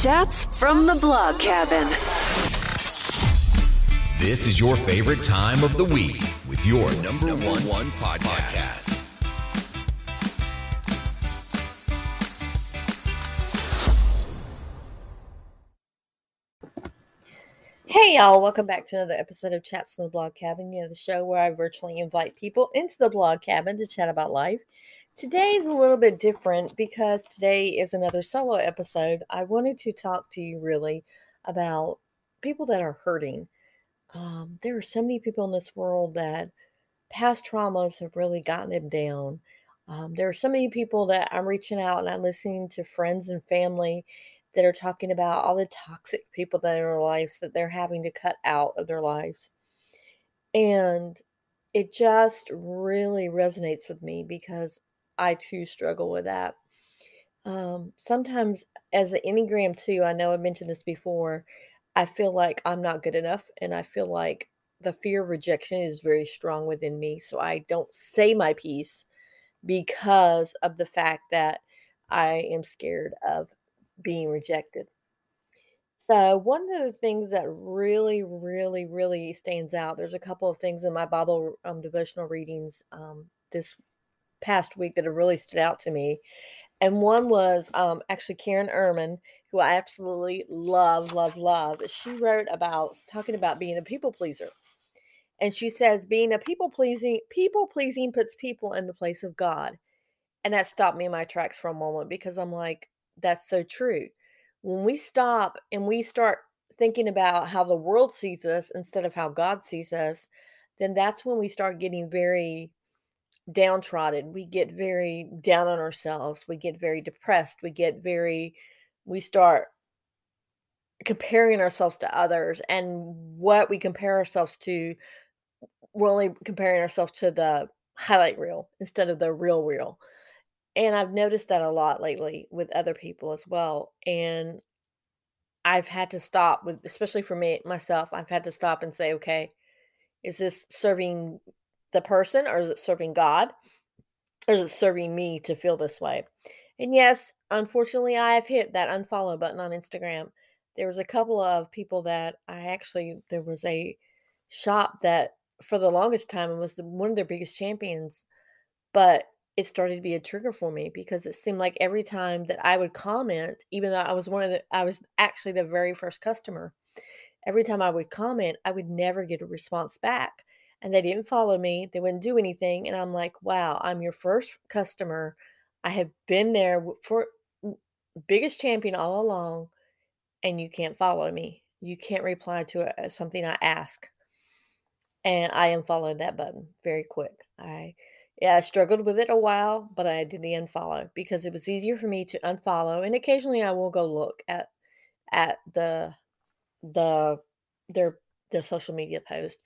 Chats from the blog cabin. This is your favorite time of the week with your number one one podcast. Hey y'all, welcome back to another episode of Chats from the Blog Cabin. You know, the show where I virtually invite people into the blog cabin to chat about life. Today is a little bit different because today is another solo episode. I wanted to talk to you really about people that are hurting. Um, there are so many people in this world that past traumas have really gotten them down. Um, there are so many people that I'm reaching out and I'm listening to friends and family that are talking about all the toxic people that are in their lives that they're having to cut out of their lives. And it just really resonates with me because I too struggle with that. Um, sometimes, as an Enneagram 2, I know I've mentioned this before, I feel like I'm not good enough. And I feel like the fear of rejection is very strong within me. So I don't say my piece because of the fact that I am scared of being rejected. So, one of the things that really, really, really stands out, there's a couple of things in my Bible um, devotional readings um, this past week that have really stood out to me. And one was um, actually Karen Ehman, who I absolutely love, love, love. She wrote about talking about being a people pleaser. And she says being a people pleasing people pleasing puts people in the place of God. And that stopped me in my tracks for a moment because I'm like, that's so true. When we stop and we start thinking about how the world sees us instead of how God sees us, then that's when we start getting very downtrodden. We get very down on ourselves. We get very depressed. We get very, we start comparing ourselves to others. And what we compare ourselves to, we're only comparing ourselves to the highlight reel instead of the real reel. And I've noticed that a lot lately with other people as well. And I've had to stop with, especially for me myself, I've had to stop and say, okay, is this serving the person or is it serving God? Or is it serving me to feel this way? And yes, unfortunately, I have hit that unfollow button on Instagram. There was a couple of people that I actually, there was a shop that for the longest time was the, one of their biggest champions. But it started to be a trigger for me because it seemed like every time that I would comment, even though I was one of the, I was actually the very first customer, every time I would comment, I would never get a response back. And they didn't follow me, they wouldn't do anything. And I'm like, wow, I'm your first customer. I have been there for biggest champion all along, and you can't follow me. You can't reply to a, something I ask. And I unfollowed that button very quick. I yeah, I struggled with it a while, but I did the unfollow because it was easier for me to unfollow. And occasionally I will go look at at the the their their social media post.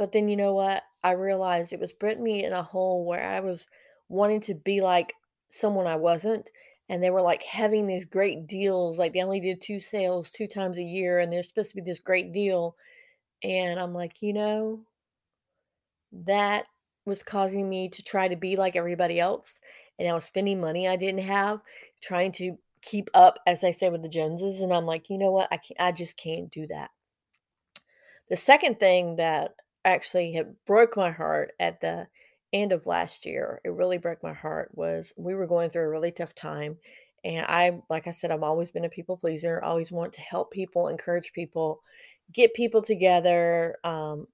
But then you know what? I realized it was putting me in a hole where I was wanting to be like someone I wasn't. And they were like having these great deals. Like they only did two sales two times a year and there's supposed to be this great deal. And I'm like, you know, that was causing me to try to be like everybody else. And I was spending money I didn't have, trying to keep up, as I say, with the Joneses. And I'm like, you know what? I can't, I just can't do that. The second thing that actually had broke my heart at the end of last year, it really broke my heart, was we were going through a really tough time. And I, like I said, I've always been a people pleaser, always want to help people, encourage people, get people together, um,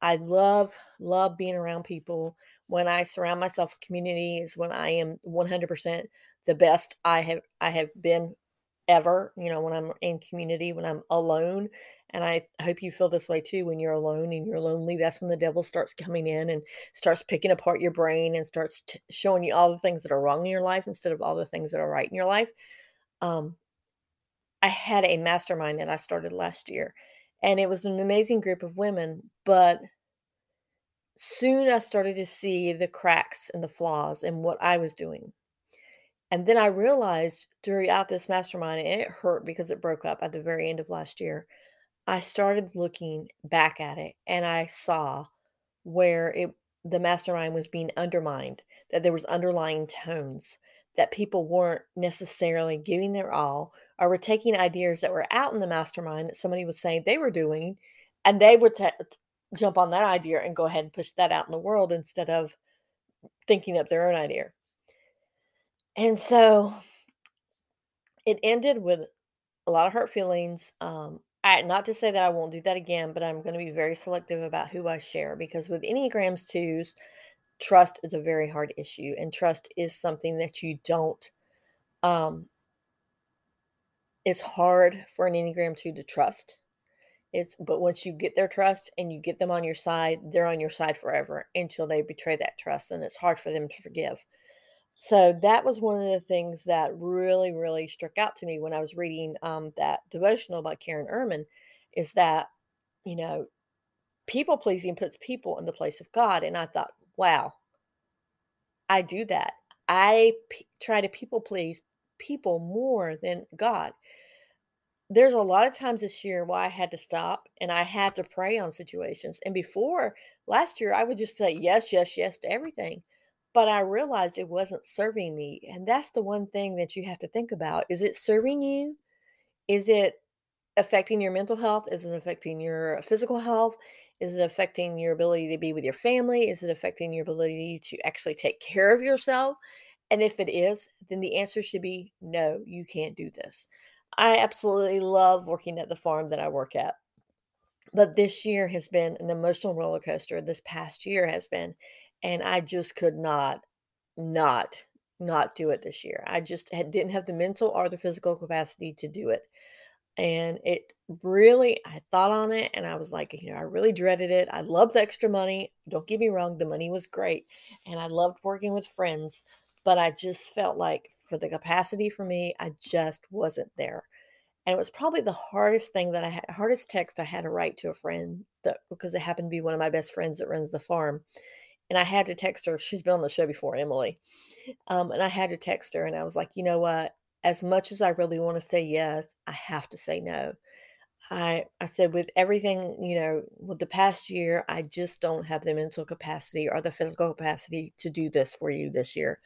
I love love being around people. When I surround myself with communities, when I am 100% the best I have I have been ever, you know, when I'm in community, when I'm alone, and I hope you feel this way too when you're alone and you're lonely. That's when the devil starts coming in and starts picking apart your brain and starts t- showing you all the things that are wrong in your life instead of all the things that are right in your life. Um, I had a mastermind that I started last year, and it was an amazing group of women but soon i started to see the cracks and the flaws in what i was doing and then i realized throughout this mastermind and it hurt because it broke up at the very end of last year i started looking back at it and i saw where it the mastermind was being undermined that there was underlying tones that people weren't necessarily giving their all or were taking ideas that were out in the mastermind that somebody was saying they were doing, and they would jump on that idea and go ahead and push that out in the world instead of thinking up their own idea. And so it ended with a lot of hurt feelings. Um, I, not to say that I won't do that again, but I'm going to be very selective about who I share because with Enneagrams twos, trust is a very hard issue, and trust is something that you don't. Um, it's hard for an Enneagram two to trust. It's but once you get their trust and you get them on your side, they're on your side forever until they betray that trust, and it's hard for them to forgive. So that was one of the things that really, really struck out to me when I was reading um, that devotional by Karen Ehman, is that you know people pleasing puts people in the place of God, and I thought, wow, I do that. I p- try to people please people more than God there's a lot of times this year why I had to stop and I had to pray on situations. And before last year, I would just say yes, yes, yes to everything. But I realized it wasn't serving me. And that's the one thing that you have to think about. Is it serving you? Is it affecting your mental health? Is it affecting your physical health? Is it affecting your ability to be with your family? Is it affecting your ability to actually take care of yourself? And if it is, then the answer should be no, you can't do this. I absolutely love working at the farm that I work at. But this year has been an emotional roller coaster. This past year has been, and I just could not, not, not do it this year. I just had, didn't have the mental or the physical capacity to do it. And it really, I thought on it and I was like, you know, I really dreaded it. I loved the extra money. Don't get me wrong, the money was great. And I loved working with friends, but I just felt like for the capacity for me, I just wasn't there. And it was probably the hardest thing that I had, hardest text I had to write to a friend that because it happened to be one of my best friends that runs the farm. And I had to text her. She's been on the show before, Emily. Um, and I had to text her and I was like, you know what? As much as I really want to say yes, I have to say no. I I said with everything, you know, with the past year, I just don't have the mental capacity or the physical capacity to do this for you this year.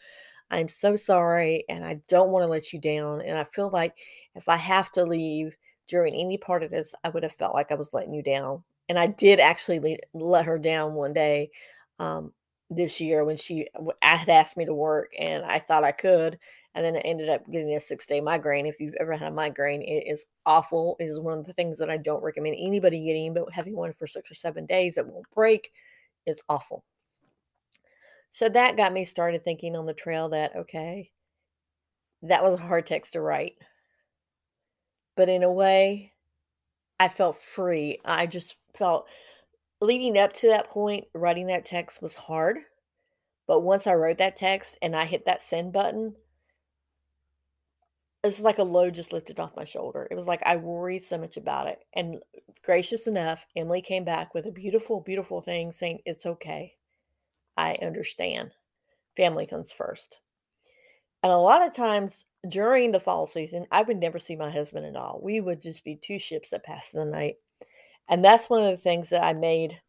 I'm so sorry and I don't want to let you down. And I feel like if I have to leave during any part of this, I would have felt like I was letting you down. And I did actually let her down one day um, this year when she had asked me to work and I thought I could. And then it ended up getting a six day migraine. If you've ever had a migraine, it is awful. It is one of the things that I don't recommend anybody getting, but having one for six or seven days that won't break, it's awful. So that got me started thinking on the trail that, okay, that was a hard text to write. But in a way, I felt free. I just felt leading up to that point, writing that text was hard. But once I wrote that text and I hit that send button, it was like a load just lifted off my shoulder. It was like I worried so much about it. And gracious enough, Emily came back with a beautiful, beautiful thing saying, It's okay. I understand. Family comes first. And a lot of times during the fall season, I would never see my husband at all. We would just be two ships that passed the night. And that's one of the things that I made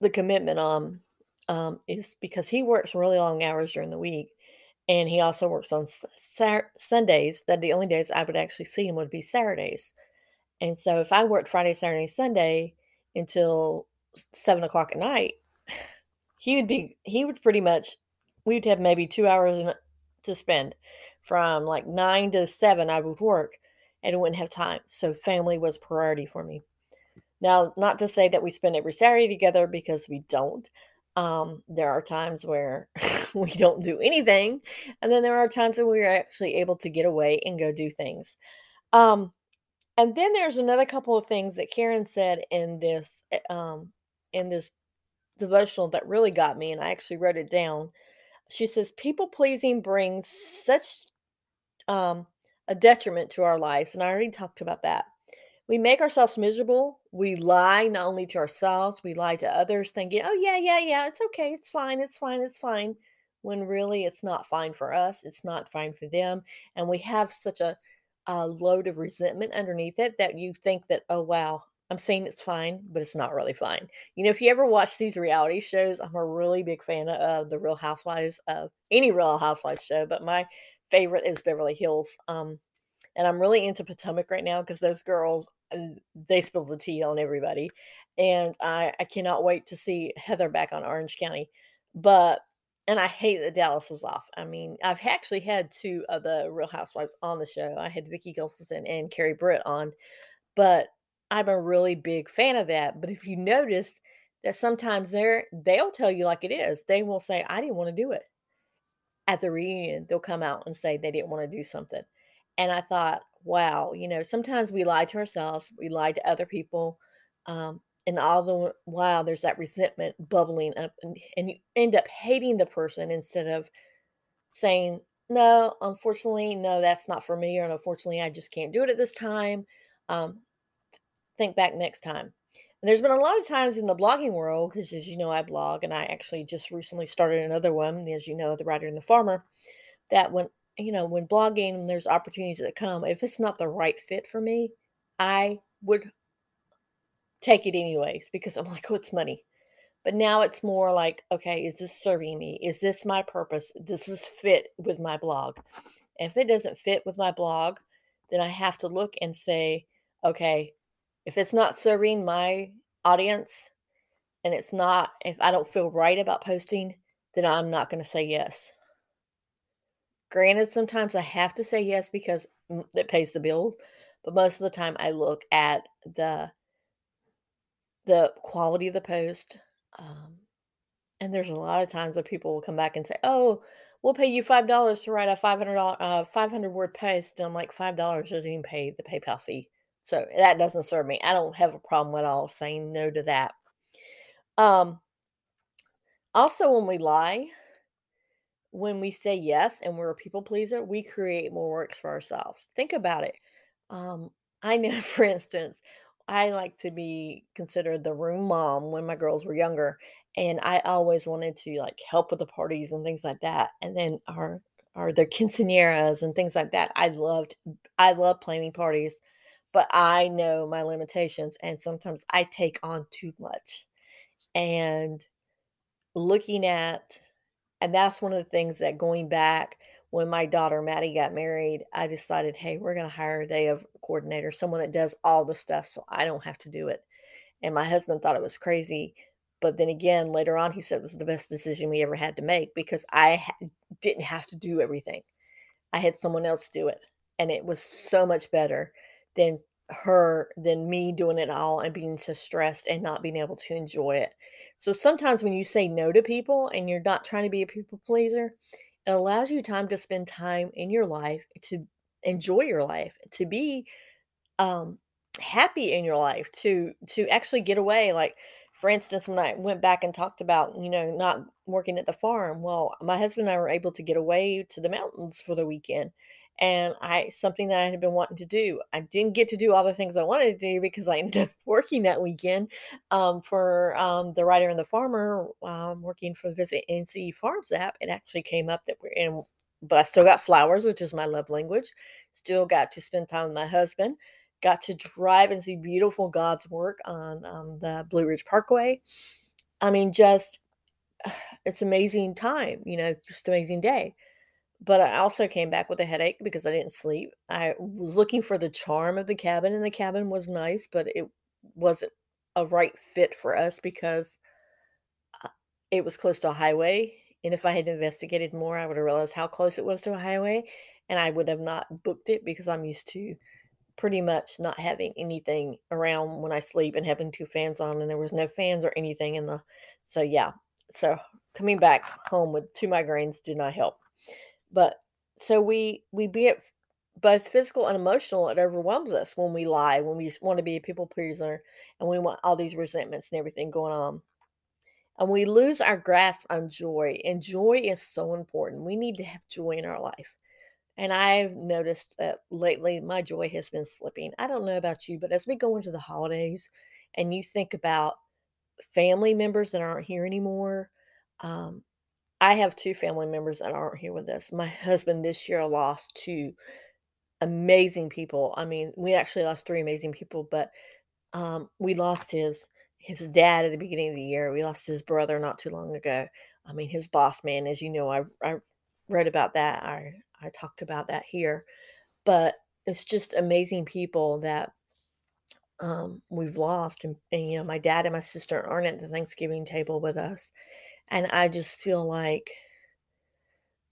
the commitment on um, is because he works really long hours during the week. And he also works on Sundays, that the only days I would actually see him would be Saturdays. And so if I worked Friday, Saturday, Sunday until seven o'clock at night, he would be he would pretty much we'd have maybe two hours to spend from like nine to seven i would work and wouldn't have time so family was priority for me now not to say that we spend every saturday together because we don't um, there are times where we don't do anything and then there are times when we're actually able to get away and go do things um, and then there's another couple of things that karen said in this eh, um, in this devotional that really got me, and I actually wrote it down. She says, People pleasing brings such um, a detriment to our lives. And I already talked about that. We make ourselves miserable. We lie not only to ourselves, we lie to others, thinking, oh, yeah, yeah, yeah, it's okay. It's fine. It's fine. It's fine. When really it's not fine for us. It's not fine for them. And we have such a, a load of resentment underneath it that you think that, oh, wow, I'm saying it's fine, but it's not really fine. You know, if you ever watch these reality shows, I'm a really big fan of the Real Housewives of any Real Housewives show, but my favorite is Beverly Hills. Um, And I'm really into Potomac right now because those girls, they spill the tea on everybody. And I, I cannot wait to see Heather back on Orange County. But, and I hate that Dallas was off. I mean, I've actually had two of the Real Housewives on the show. I had Vicki Gunvalson and Carrie Britt on, but I'm a really big fan of that. But if you notice that sometimes they're, they'll tell you like it is, they will say, I didn't want to do it. At the reunion, they'll come out and say they didn't want to do something. And I thought, wow, you know, sometimes we lie to ourselves, we lie to other people. Um, and all the while there's that resentment bubbling up and, and you end up hating the person instead of saying no unfortunately no that's not for me or unfortunately i just can't do it at this time um, think back next time and there's been a lot of times in the blogging world because as you know i blog and i actually just recently started another one as you know the writer and the farmer that when you know when blogging there's opportunities that come if it's not the right fit for me i would take it anyways because I'm like, oh, it's money. But now it's more like, okay, is this serving me? Is this my purpose? Does this fit with my blog? if it doesn't fit with my blog, then I have to look and say, okay, if it's not serving my audience and it's not, if I don't feel right about posting, then I'm not going to say yes. Granted, sometimes I have to say yes because it pays the bill, but most of the time I look at the the quality of the post. Um, and there's a lot of times that people will come back and say, "Oh, we'll pay you five dollars to write a five hundred uh, five hundred word post." And I'm like, five dollars doesn't even pay the PayPal fee, so that doesn't serve me. I don't have a problem at all saying no to that. Um, also, when we lie, when we say yes and we're a people pleaser, we create more works for ourselves. Think about it. Um, I know, for instance, I like to be considered the room mom when my girls were younger, and I always wanted to like help with the parties and things like that. And then our our their quinceañeras and things like that. I loved I love planning parties, but I know my limitations, and sometimes I take on too much. And looking at, and that's one of the things that going back when my daughter Maddie got married, I decided, hey, we're going to hire a day of coordinator, someone that does all the stuff so I don't have to do it. And my husband thought it was crazy. But then again, later on, he said it was the best decision we ever had to make because I ha- didn't have to do everything. I had someone else do it. And it was so much better than her, than me doing it all and being so stressed and not being able to enjoy it. So sometimes when you say no to people and you're not trying to be a people pleaser, it allows you time to spend time in your life to enjoy your life, to be um happy in your life, to to actually get away. Like for instance, when I went back and talked about, you know, not working at the farm, well, my husband and I were able to get away to the mountains for the weekend and I something that I had been wanting to do. I didn't get to do all the things I wanted to do because I ended up working that weekend um, for um, the writer and the farmer, um, working for the Visit NC Farms app. It actually came up that we're in, but I still got flowers, which is my love language. Still got to spend time with my husband. Got to drive and see beautiful God's work on um, the Blue Ridge Parkway. I mean, just it's amazing time, you know, just amazing day but I also came back with a headache because I didn't sleep. I was looking for the charm of the cabin, and the cabin was nice, but it wasn't a right fit for us because uh, it was close to a highway. And if I had investigated more, I would have realized how close it was to a highway, and I would have not booked it because I'm used to pretty much not having anything around when I sleep and having two fans on, and there was no fans or anything in the. So yeah, so coming back home with two migraines did not help. But so we we be it both physical and emotional. It overwhelms us when we lie, when we want to be a people pleaser, and we want all these resentments and everything going on. And we lose our grasp on joy. And joy is so important. We need to have joy in our life. And I've noticed that lately my joy has been slipping. I don't know about you, but as we go into the holidays and you think about family members that aren't here anymore, um, I have two family members that aren't here with us. My husband this year lost two amazing people. I mean, we actually lost three amazing people, but um, we lost his his dad at the beginning of the year. We lost his brother not too long ago. I mean, his boss man, as you know, I I read about that. I I talked about that here, but it's just amazing people that um, we've lost. And, and, you know, my dad and my sister aren't at the Thanksgiving table with us. And I just feel like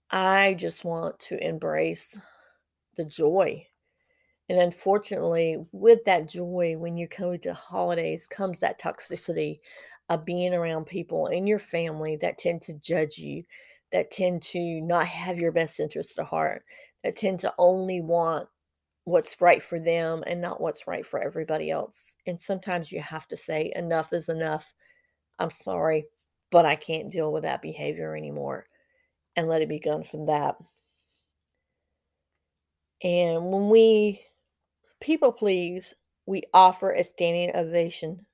I just want to embrace the joy. And unfortunately, with that joy, when you come to holidays, comes that toxicity of being around people in your family that tend to judge you, that tend to not have your best interest at heart, that tend to only want what's right for them and not what's right for everybody else. And sometimes you have to say, enough is enough. I'm sorry, but I can't deal with that behavior anymore and let it be gone from that. And when we people please, we offer a standing ovation,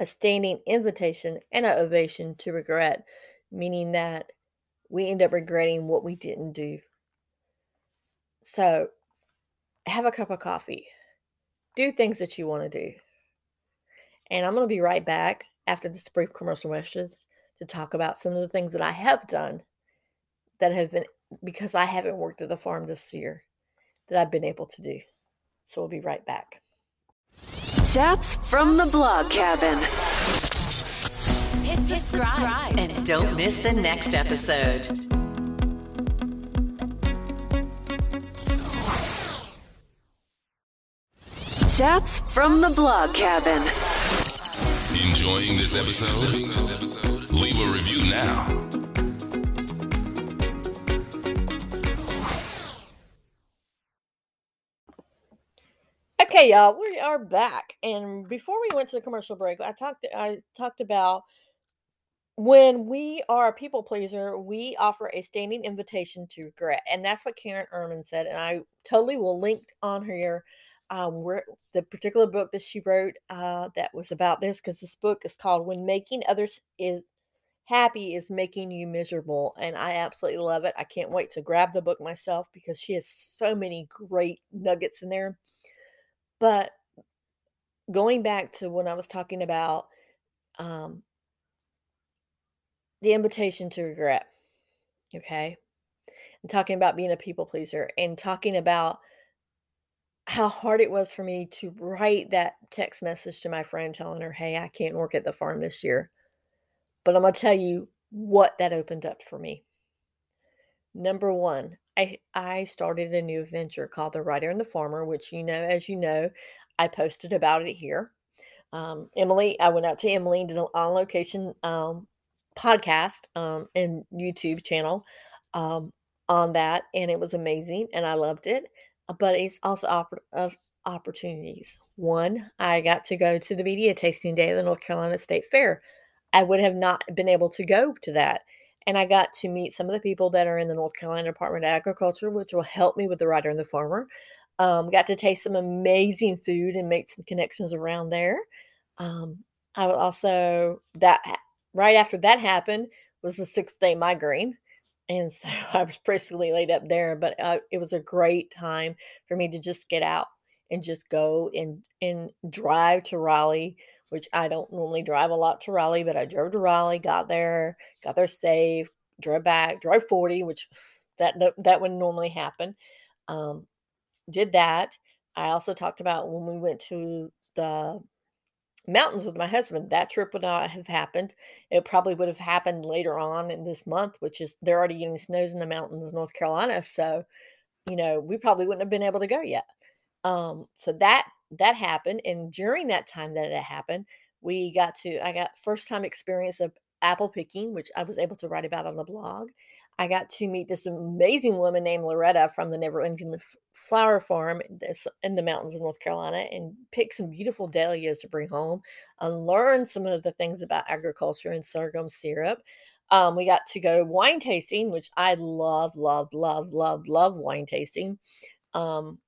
a standing invitation, and an ovation to regret, meaning that we end up regretting what we didn't do. So have a cup of coffee, do things that you want to do. And I'm going to be right back after this brief commercial message to talk about some of the things that I have done that have been because I haven't worked at the farm this year that I've been able to do. So we'll be right back. Chats from the blog cabin. Hit subscribe and don't miss the next episode. Chats from the blog cabin. Enjoying this episode? Leave a review now. Okay, y'all, we are back. And before we went to the commercial break, I talked I talked about when we are a people pleaser, we offer a standing invitation to regret. And that's what Karen Ehman said. And I totally will link on here um, where the particular book that she wrote uh, that was about this, because this book is called When Making Others is Happy is Making You Miserable. And I absolutely love it. I can't wait to grab the book myself because she has so many great nuggets in there. But going back to when I was talking about um, the invitation to regret, okay, and talking about being a people pleaser and talking about how hard it was for me to write that text message to my friend telling her, hey, I can't work at the farm this year. But I'm going to tell you what that opened up for me. Number one, I I started a new venture called The Writer and the Farmer, which you know, as you know, I posted about it here. Um, Emily, I went out to Emily and did an on location um, podcast um, and YouTube channel um, on that, and it was amazing, and I loved it. But it's also opp- of opportunities. One, I got to go to the media tasting day of the North Carolina State Fair. I would have not been able to go to that and I got to meet some of the people that are in the North Carolina Department of Agriculture, which will help me with the writer and the farmer. Um, got to taste some amazing food and make some connections around there. Um, I also that right after that happened was the six day migraine, and so I was basically laid up there. But uh, it was a great time for me to just get out and just go and and drive to Raleigh which I don't normally drive a lot to Raleigh, but I drove to Raleigh, got there, got there safe, drove back, drove 40, which that that would normally happen. Um, did that. I also talked about when we went to the mountains with my husband. That trip would not have happened. It probably would have happened later on in this month, which is they're already getting snows in the mountains of North Carolina. So, you know, we probably wouldn't have been able to go yet. Um, so that that happened. And during that time that it happened, we got to, I got first time experience of apple picking, which I was able to write about on the blog. I got to meet this amazing woman named Loretta from the Never Ending Flower Farm in the mountains of North Carolina and pick some beautiful dahlias to bring home and learn some of the things about agriculture and sorghum syrup. Um, we got to go to wine tasting, which I love, love, love, love, love wine tasting. Um,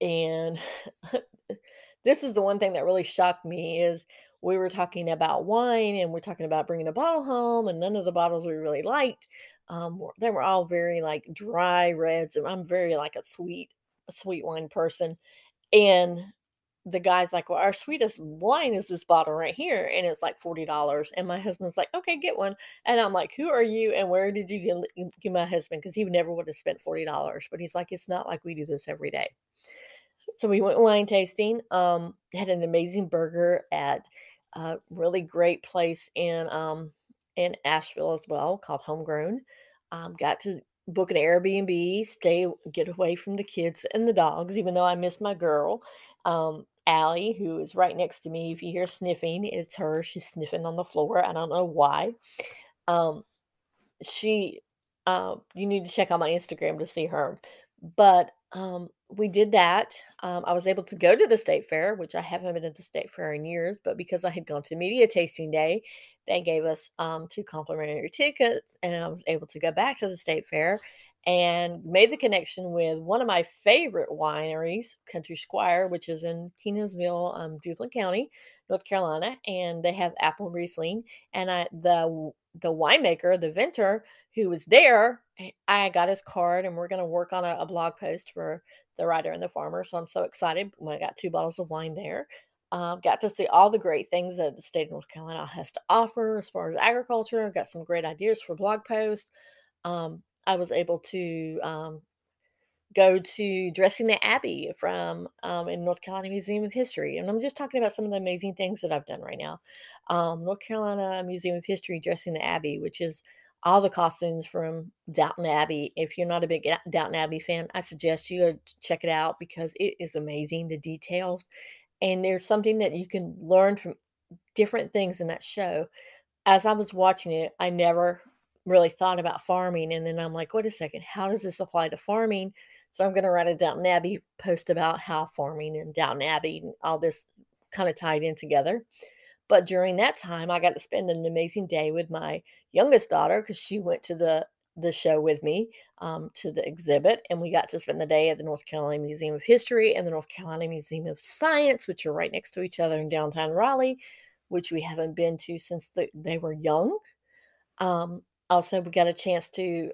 and this is the one thing that really shocked me is we were talking about wine and we're talking about bringing a bottle home and none of the bottles we really liked um, they were all very like dry reds and i'm very like a sweet a sweet wine person and the guy's like well our sweetest wine is this bottle right here and it's like $40 and my husband's like okay get one and i'm like who are you and where did you get, get my husband because he never would have spent $40 but he's like it's not like we do this every day so we went wine tasting. Um, had an amazing burger at a really great place in um in Asheville as well called Homegrown. Um, got to book an Airbnb, stay, get away from the kids and the dogs, even though I miss my girl. Um, Allie, who is right next to me. If you hear sniffing, it's her. She's sniffing on the floor. I don't know why. Um, she, uh, you need to check out my Instagram to see her. But um, we did that. Um, I was able to go to the state fair, which I haven't been at the state fair in years, but because I had gone to media tasting day, they gave us um, two complimentary tickets, and I was able to go back to the state fair and made the connection with one of my favorite wineries, Country Squire, which is in Kenansville, um, Duplin County, North Carolina, and they have apple Riesling. And I, the the winemaker, the vintner who was there, eh, I got his card, and we're going to work on a, a blog post for the writer and the farmer. So I'm so excited. I got two bottles of wine there. Um, got to see all the great things that the state of North Carolina has to offer as far as agriculture. Got some great ideas for blog posts. Um, I was able to um, go to Dressing the Abbey from um, in North Carolina Museum of History, and I'm just talking about some of the amazing things that I've done right now. Um, North Carolina Museum of History Dressing the Abbey, which is all the costumes from Downton Abbey. If you're not a big Downton Abbey fan, I suggest you uh, go check it out because it is amazing the details and there's something that you can learn from different things in that show. As I was watching it, I never really thought about farming. And then I'm like, wait a second, how does this apply to farming? So I'm going to write a Downton Abbey post about how farming and Downton Abbey and all this kind of tied in together. But during that time, I got to spend an amazing day with my youngest daughter because she went to the the show with me um, to the exhibit, and we got to spend the day at the North Carolina Museum of History and the North Carolina Museum of Science, which are right next to each other in downtown Raleigh, which we haven't been to since the, they were young. Um, also, we got a chance to,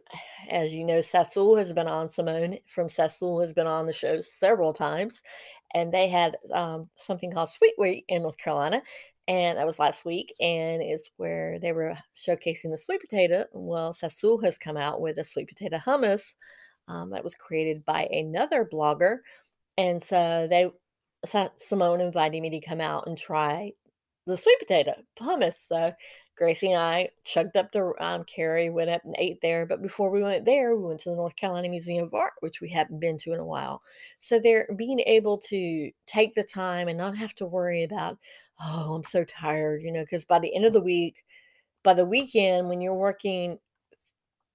as you know, Sassool has been on. Simone from Sassool has been on the show several times, and they had um, something called Sweet Week in North Carolina, and that was last week and it's where they were showcasing the sweet potato. Well sassool has come out with a sweet potato hummus um, that was created by another blogger and so they simone invited me to come out and try the sweet potato hummus so gracie and i chugged up the um, carry went up and ate there but before we went there we went to the north carolina museum of art which we haven't been to in a while so they're being able to take the time and not have to worry about oh, I'm so tired, you know, because by the end of the week, by the weekend, when you're working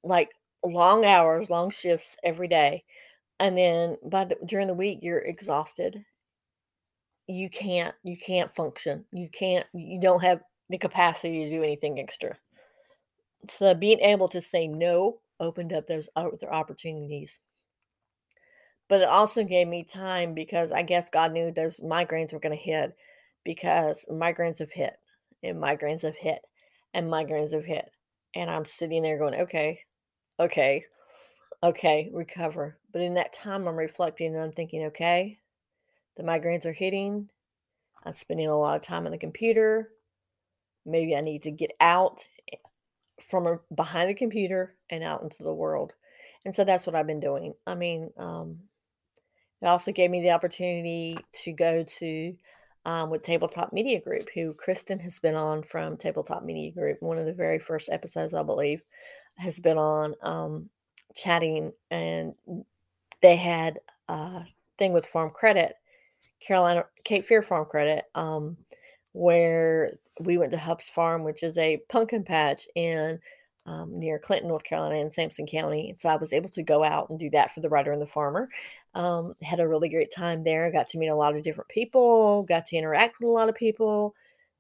like long hours, long shifts every day, and then by the, during the week you're exhausted, you can't you can't function. You can't you don't have the capacity to do anything extra. So being able to say no opened up those other opportunities. But it also gave me time because I guess God knew those migraines were going to hit because migraines have hit and migraines have hit and migraines have hit. And I'm sitting there going, okay, okay, okay, recover. But in that time, I'm reflecting and I'm thinking, okay, the migraines are hitting. I'm spending a lot of time on the computer. Maybe I need to get out eh, from behind the computer and out into the world. And so that's what I've been doing. I mean, um, it also gave me the opportunity to go to um, with Tabletop Media Group, who Kristen has been on from Tabletop Media Group. One of the very first episodes, I believe, has been on um, chatting, and they had a thing with Farm Credit, Carolina Cape Fear Farm Credit, um, where we went to Hub's Farm, which is a pumpkin patch in um, near Clinton, North Carolina, in Sampson County. So I was able to go out and do that for the writer and the farmer. Um, had a really great time there. Got to meet a lot of different people. Got to interact with a lot of people.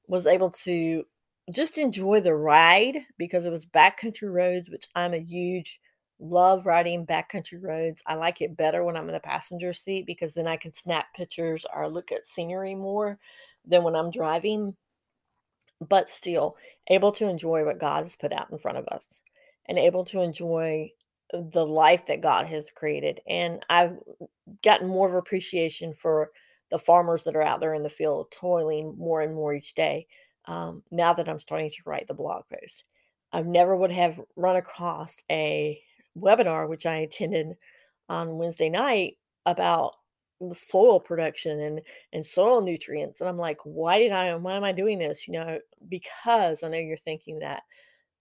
Was able to just enjoy the ride because it was backcountry roads, which I'm a huge love riding backcountry roads. I like it better when I'm in the passenger seat because then I can snap pictures or look at scenery more than when I'm driving. But still, able to enjoy what God has put out in front of us and able to enjoy the life that God has created. And I've gotten more of appreciation for the farmers that are out there in the field toiling more and more each day um, now that I'm starting to write the blog post. I never would have run across a webinar, which I attended on Wednesday night, about soil production and and soil nutrients and i'm like why did i why am i doing this? You know because i know you're thinking that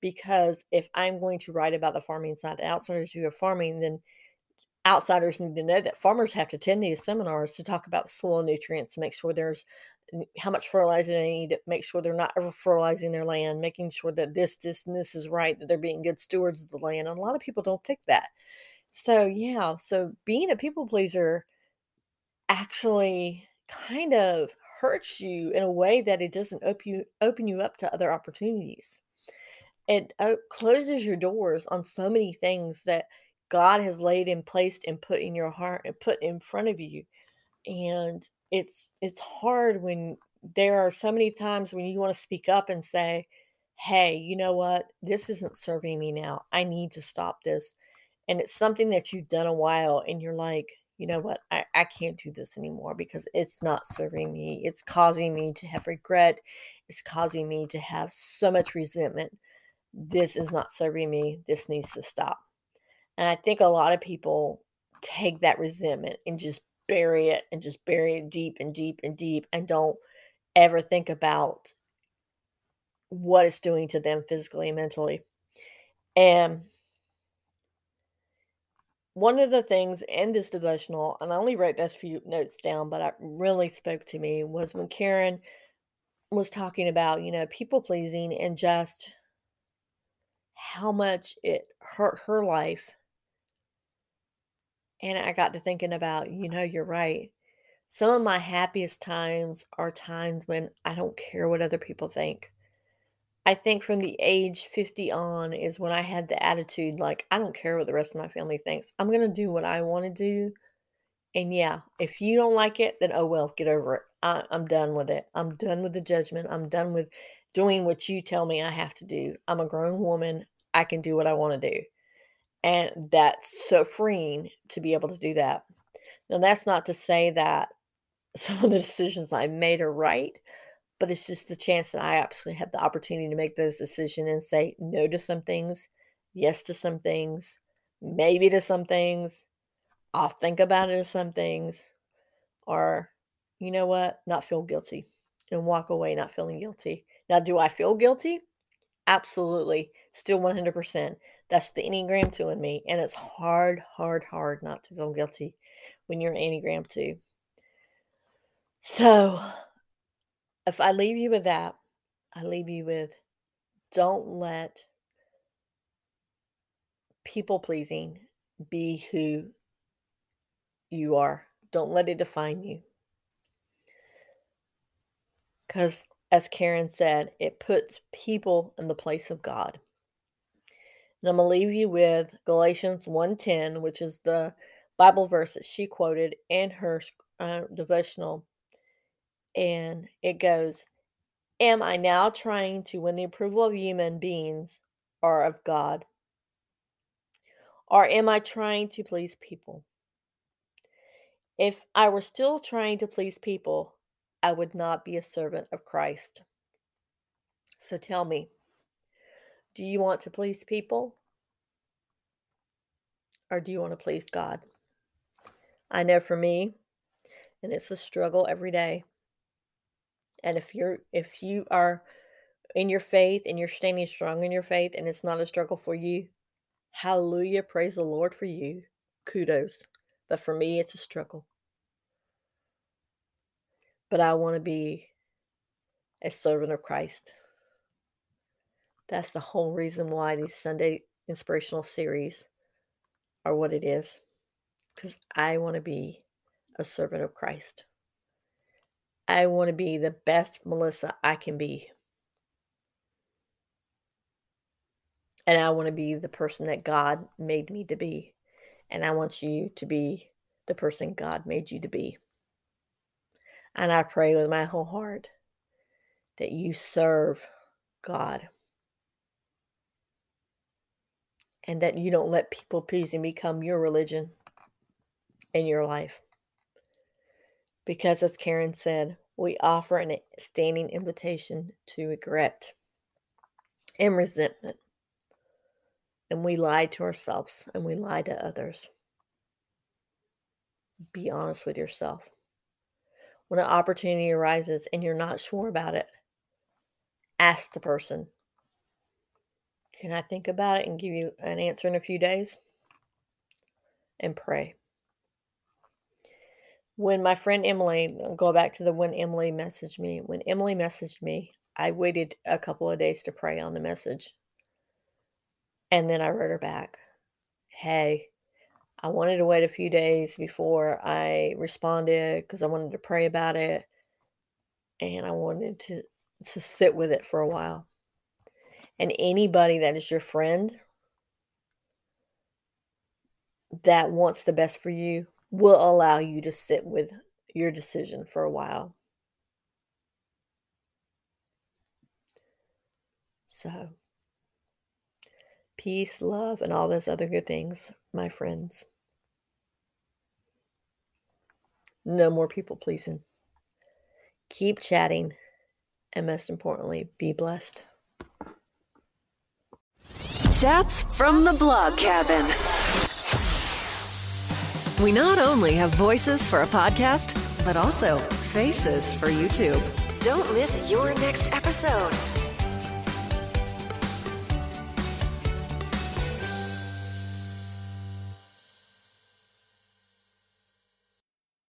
because if i'm going to write about the farming side outsiders who are farming then outsiders need to know that farmers have to attend these seminars to talk about soil nutrients make sure there's how much fertilizer they need make sure they're not ever fertilizing their land making sure that this this and this is right that they're being good stewards of the land and a lot of people don't think that. So yeah so being a people pleaser actually kind of hurts you in a way that it doesn't open you open you up to other opportunities. It uh, closes your doors on so many things that God has laid and placed and put in your heart and put in front of you. And it's it's hard when there are so many times when you want to speak up and say, "Hey, you know what? This isn't serving me now. I need to stop this." And it's something that you've done a while and you're like, you know what, I, I can't do this anymore because it's not serving me. It's causing me to have regret. It's causing me to have so much resentment. This is not serving me. This needs to stop. And I think a lot of people take that resentment and just bury it and just bury it deep and deep and deep and don't ever think about what it's doing to them physically and mentally. And one of the things in this devotional, and I only wrote those few notes down, but it really spoke to me was when Karen was talking about, you know, people pleasing and just how much it hurt her life. And I got to thinking about, you know, you're right. Some of my happiest times are times when I don't care what other people think. I think from the age 50 on is when I had the attitude like, I don't care what the rest of my family thinks. I'm going to do what I want to do. And yeah, if you don't like it, then oh well, get over it. I, I'm done with it. I'm done with the judgment. I'm done with doing what you tell me I have to do. I'm a grown woman. I can do what I want to do. And that's so freeing to be able to do that. Now, that's not to say that some of the decisions I made are right but it's just the chance that I actually have the opportunity to make those decisions and say no to some things, yes to some things, maybe to some things. I'll think about it to some things, or you know what, not feel guilty and walk away not feeling guilty. Now, do I feel guilty? Absolutely, still 100%. That's the Enneagram 2 in me. And it's hard, hard, hard not to feel guilty when you're Enneagram 2. So, if I leave you with that, I leave you with don't let people pleasing be who you are. Don't let it define you. Because, as Karen said, it puts people in the place of God. And I'm going to leave you with Galatians 1:10, which is the Bible verse that she quoted in her uh, devotional and it goes, Am I now trying to win the approval of human beings or of God? Or am I trying to please people? If I were still trying to please people, I would not be a servant of Christ. So tell me, do you want to please people? Or do you want to please God? I know for me, and it's a struggle every day. And if you're if you are in your faith and you're standing strong in your faith and it's not a struggle for you, hallelujah, praise the Lord for you. Kudos. But for me it's a struggle. But I want to be a servant of Christ. That's the whole reason why these Sunday inspirational series are what it is. Because I want to be a servant of Christ. I want to be the best Melissa I can be. And I want to be the person that God made me to be. And I want you to be the person God made you to be. And I pray with my whole heart that you serve God. And that you don't let people pleasing become your religion in your life. Because, as Karen said, we offer a standing invitation to regret and resentment. And we lie to ourselves and we lie to others. be honest with yourself. When an opportunity arises and you're not sure about it, ask the person, Can I think about it and give you an answer in a few days? And pray. When my friend Emily, go back to the when Emily messaged me, when Emily messaged me, I waited a couple of days to pray on the message. And then I wrote her back, Hey, I wanted to wait a few days before I responded because I wanted to pray about it and I wanted to, to sit with it for a while. And anybody that is your friend that wants the best for you will allow you to sit with your decision for a while. So, peace, love, and all those other good things, my friends. No more people pleasing. Keep chatting, and most importantly, be blessed. Chats from the blog cabin. We not only have voices for a podcast, but also faces for YouTube. Don't miss your next episode.